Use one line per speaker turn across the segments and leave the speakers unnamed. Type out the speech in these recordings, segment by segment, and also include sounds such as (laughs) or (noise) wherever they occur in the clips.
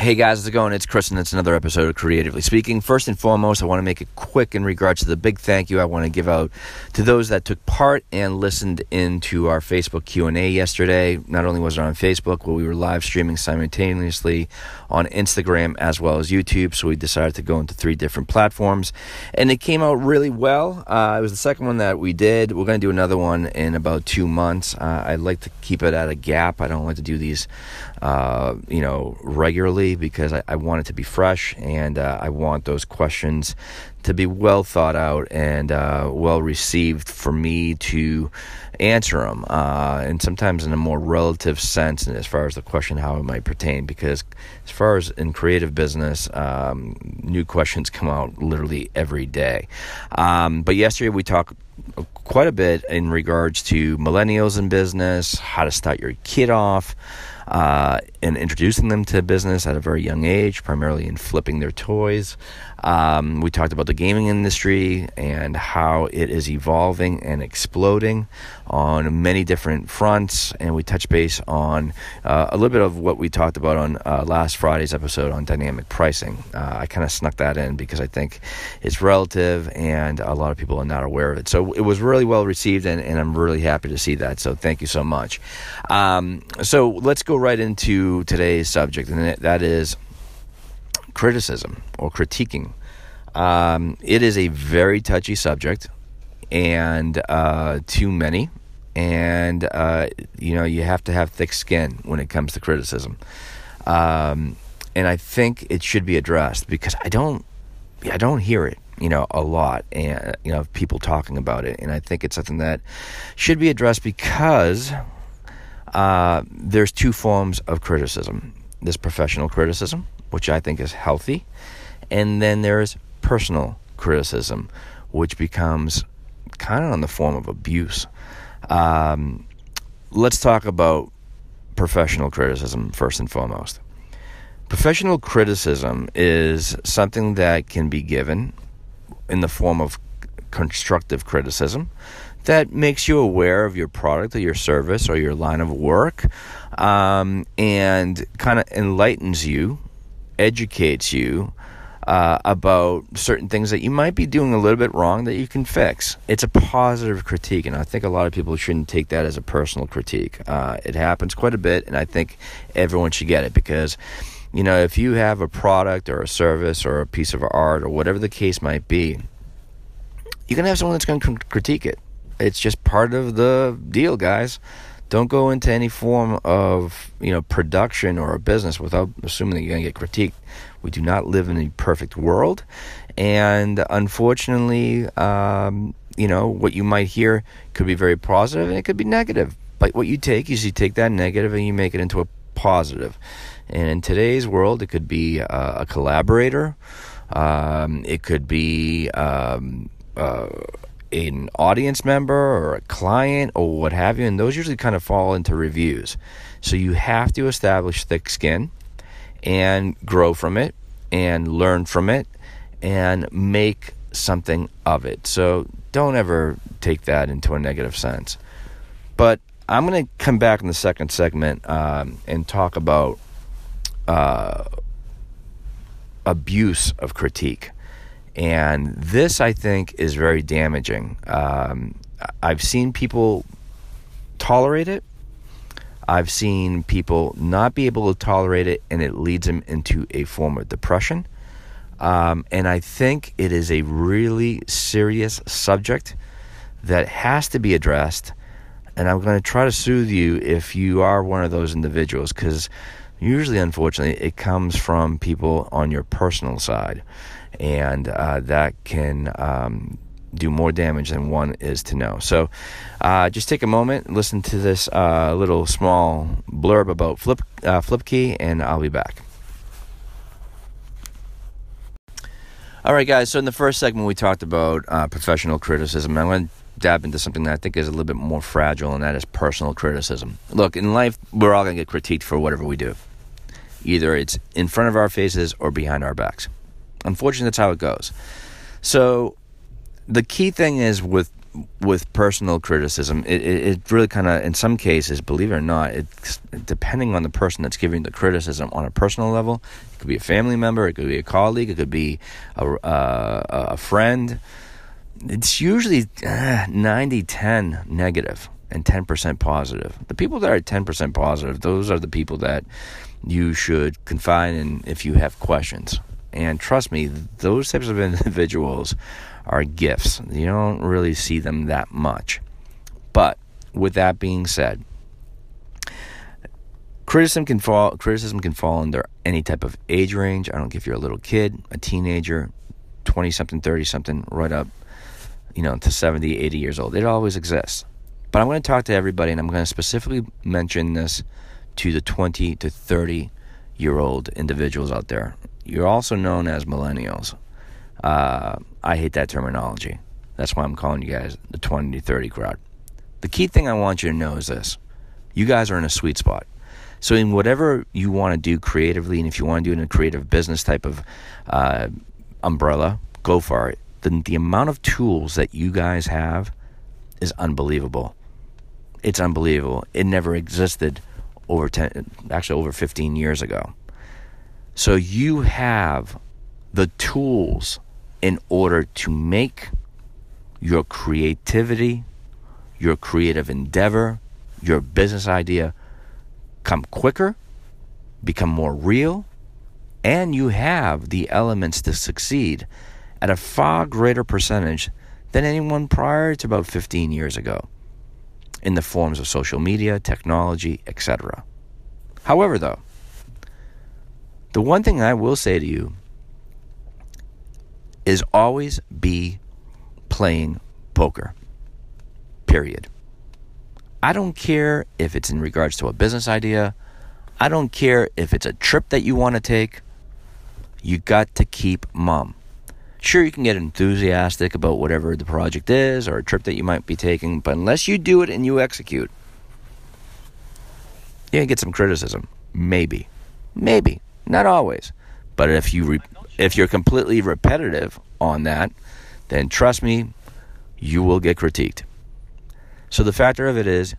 Hey guys, how's it going? It's Chris, and it's another episode of Creatively Speaking. First and foremost, I want to make it quick in regards to the big thank you I want to give out to those that took part and listened into our Facebook Q and A yesterday. Not only was it on Facebook, but we were live streaming simultaneously on Instagram as well as YouTube. So we decided to go into three different platforms, and it came out really well. Uh, it was the second one that we did. We're going to do another one in about two months. Uh, I'd like to keep it at a gap. I don't like to do these, uh, you know, regularly because I, I want it to be fresh and uh, I want those questions to be well thought out and uh, well received for me to answer them. Uh, and sometimes in a more relative sense, and as far as the question how it might pertain, because as far as in creative business, um, new questions come out literally every day. Um, but yesterday we talked quite a bit in regards to millennials in business, how to start your kid off uh, and introducing them to business at a very young age, primarily in flipping their toys. Um, we talked about the gaming industry and how it is evolving and exploding on many different fronts. And we touched base on uh, a little bit of what we talked about on uh, last Friday's episode on dynamic pricing. Uh, I kind of snuck that in because I think it's relative and a lot of people are not aware of it. So it was really well received, and, and I'm really happy to see that. So thank you so much. Um, so let's go right into today's subject, and that is criticism or critiquing. Um, it is a very touchy subject, and uh, too many, and uh, you know you have to have thick skin when it comes to criticism. Um, and I think it should be addressed because I don't, I don't hear it, you know, a lot, and you know, people talking about it, and I think it's something that should be addressed because uh, there's two forms of criticism. There's professional criticism, which I think is healthy, and then there's personal criticism, which becomes kind of in the form of abuse. Um, let's talk about professional criticism first and foremost. Professional criticism is something that can be given in the form of constructive criticism that makes you aware of your product or your service or your line of work um, and kind of enlightens you, educates you uh, about certain things that you might be doing a little bit wrong that you can fix. It's a positive critique, and I think a lot of people shouldn't take that as a personal critique. Uh, it happens quite a bit, and I think everyone should get it because. You know, if you have a product or a service or a piece of art or whatever the case might be, you're going to have someone that's going to critique it it's just part of the deal, guys. Don't go into any form of you know production or a business without assuming that you're going to get critiqued. We do not live in a perfect world, and unfortunately, um, you know what you might hear could be very positive and it could be negative. But what you take is you take that negative and you make it into a positive. And in today's world, it could be uh, a collaborator. Um, it could be um, uh, an audience member or a client or what have you, and those usually kind of fall into reviews. So you have to establish thick skin and grow from it and learn from it and make something of it. So don't ever take that into a negative sense. But I'm going to come back in the second segment um, and talk about uh, abuse of critique. And this, I think, is very damaging. Um, I've seen people tolerate it. I've seen people not be able to tolerate it, and it leads them into a form of depression. Um, and I think it is a really serious subject that has to be addressed. And I'm going to try to soothe you if you are one of those individuals, because usually, unfortunately, it comes from people on your personal side and uh, that can um, do more damage than one is to know. So uh, just take a moment, listen to this uh, little small blurb about Flip uh, Flipkey, and I'll be back. All right, guys. So in the first segment, we talked about uh, professional criticism. I want to dab into something that I think is a little bit more fragile, and that is personal criticism. Look, in life, we're all going to get critiqued for whatever we do. Either it's in front of our faces or behind our backs. Unfortunately, that's how it goes. So, the key thing is with with personal criticism, it, it, it really kind of, in some cases, believe it or not, it's depending on the person that's giving the criticism on a personal level. It could be a family member, it could be a colleague, it could be a, uh, a friend. It's usually uh, 90 10 negative and 10% positive. The people that are 10% positive, those are the people that you should confide in if you have questions. And trust me, those types of (laughs) individuals are gifts. You don't really see them that much. But with that being said, criticism can fall criticism can fall under any type of age range. I don't if you're a little kid, a teenager, 20 something, 30 something, right up, you know, to 70, 80 years old. It always exists. But I'm going to talk to everybody and I'm going to specifically mention this to the 20 to 30 year old individuals out there. You're also known as millennials. Uh, I hate that terminology. That's why I'm calling you guys the 20 to 30 crowd. The key thing I want you to know is this you guys are in a sweet spot. So, in whatever you want to do creatively, and if you want to do it in a creative business type of uh, umbrella, go for it. The, the amount of tools that you guys have is unbelievable. It's unbelievable. It never existed over 10, actually over 15 years ago. So, you have the tools in order to make your creativity, your creative endeavor, your business idea come quicker, become more real, and you have the elements to succeed at a far greater percentage than anyone prior to about 15 years ago in the forms of social media, technology, etc. However, though, the one thing I will say to you is always be playing poker. Period. I don't care if it's in regards to a business idea. I don't care if it's a trip that you want to take. You got to keep mum. Sure, you can get enthusiastic about whatever the project is or a trip that you might be taking, but unless you do it and you execute, you can get some criticism. Maybe. Maybe. Not always. But if you re- if you're completely repetitive on that, then trust me, you will get critiqued. So the factor of it is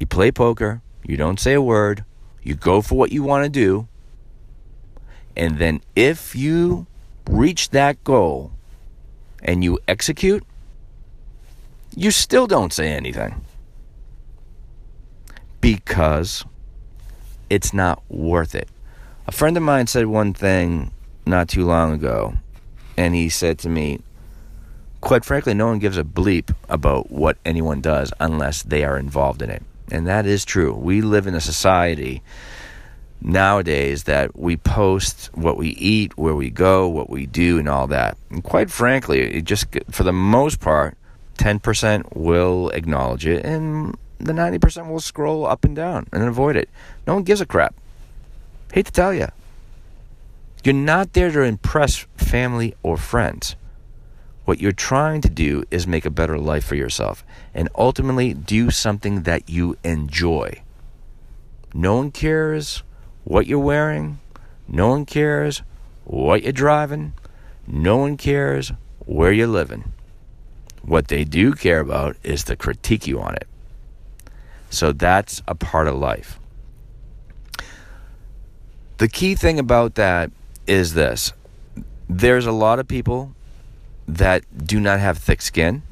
you play poker, you don't say a word, you go for what you want to do, and then if you reach that goal and you execute, you still don't say anything. Because it's not worth it. A friend of mine said one thing not too long ago, and he said to me, quite frankly, no one gives a bleep about what anyone does unless they are involved in it. And that is true. We live in a society nowadays that we post what we eat, where we go, what we do, and all that. And quite frankly, it just for the most part, 10% will acknowledge it, and the 90% will scroll up and down and avoid it. No one gives a crap. Hate to tell you. You're not there to impress family or friends. What you're trying to do is make a better life for yourself and ultimately do something that you enjoy. No one cares what you're wearing. No one cares what you're driving. No one cares where you're living. What they do care about is to critique you on it. So that's a part of life. The key thing about that is this there's a lot of people that do not have thick skin.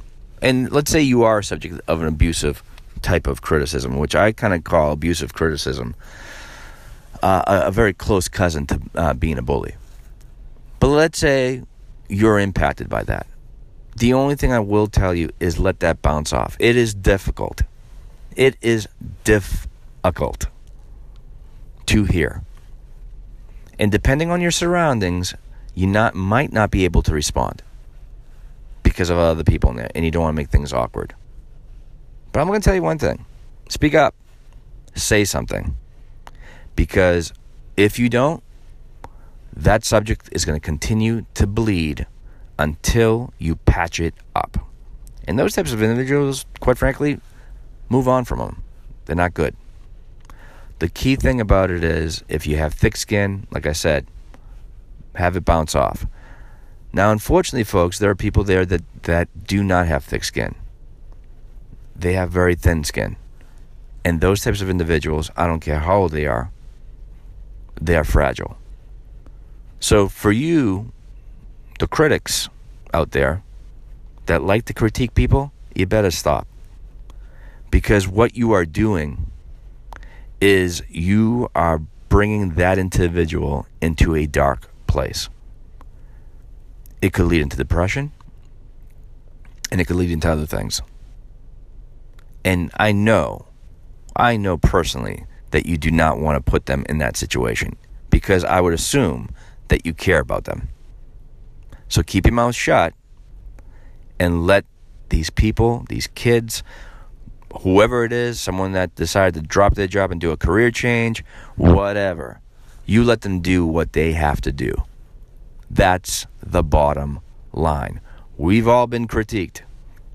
And let's say you are a subject of an abusive type of criticism, which I kind of call abusive criticism, uh, a, very close cousin to uh, being a bully. But let's say you're impacted by that. The only thing I will tell you is let that bounce off. It is difficult. It is difficult to hear. And depending on your surroundings, you not might not be able to respond because of other people in there, and you don't want to make things awkward. But I'm going to tell you one thing: speak up, say something, because if you don't, that subject is going to continue to bleed until you patch it up. And those types of individuals, quite frankly, move on from them. They're not good. The key thing about it is if you have thick skin, like I said, have it bounce off. Now, unfortunately, folks, there are people there that, that do not have thick skin. they have very thin skin. And those types of individuals, I don't care how old they are, they are fragile. So for you, the critics out there that like to critique people, you better stop. Because what you are doing is you are bringing that individual into a dark place. It could lead into depression and it could lead into other things. And I know, I know personally that you do not want to put them in that situation because I would assume that you care about them. So keep your mouth shut and let these people, these kids, whoever it is, someone that decided to drop their job and do a career change, whatever, you let them do what they have to do. That's the bottom line. We've all been critiqued,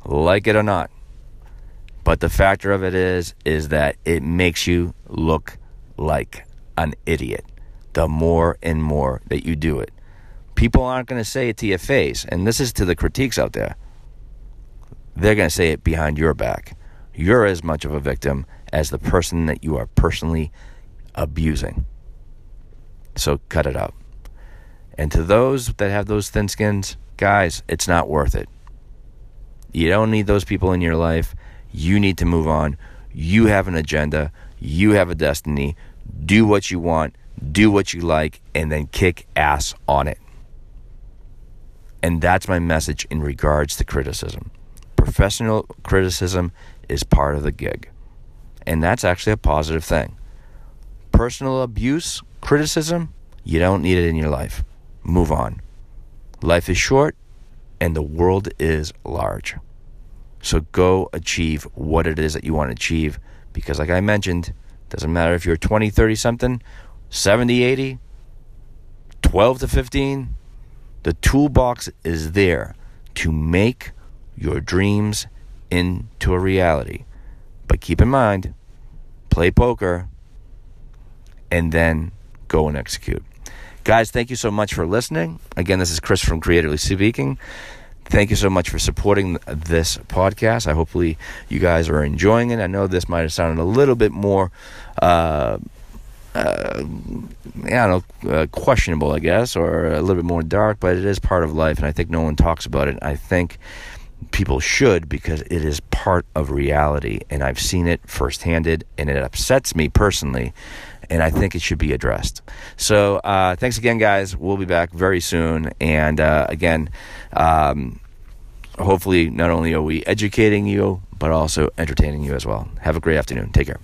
like it or not. But the factor of it is is that it makes you look like an idiot. The more and more that you do it. People aren't going to say it to your face, and this is to the critiques out there. They're going to say it behind your back. You're as much of a victim as the person that you are personally abusing. So cut it out. And to those that have those thin skins, guys, it's not worth it. You don't need those people in your life. You need to move on. You have an agenda. You have a destiny. Do what you want. Do what you like. And then kick ass on it. And that's my message in regards to criticism. Professional criticism is part of the gig. And that's actually a positive thing. Personal abuse, criticism, you don't need it in your life. Move on. Life is short and the world is large. So go achieve what it is that you want to achieve because, like I mentioned, doesn't matter if you're 20, 30 something, 70, 80, 12 to 15, the toolbox is there to make your dreams into a reality. But keep in mind, play poker and then go and execute. Guys, thank you so much for listening. Again, this is Chris from Creatively Speaking. Thank you so much for supporting this podcast. I hopefully you guys are enjoying it. I know this might have sounded a little bit more, uh, uh, I don't know, uh, questionable, I guess, or a little bit more dark, but it is part of life, and I think no one talks about it. I think people should because it is part of reality, and I've seen it firsthand, and it upsets me personally and I think it should be addressed. So, uh, thanks again, guys. We'll be back very soon. And uh, again, um, hopefully, not only are we educating you, but also entertaining you as well. Have a great afternoon. Take care.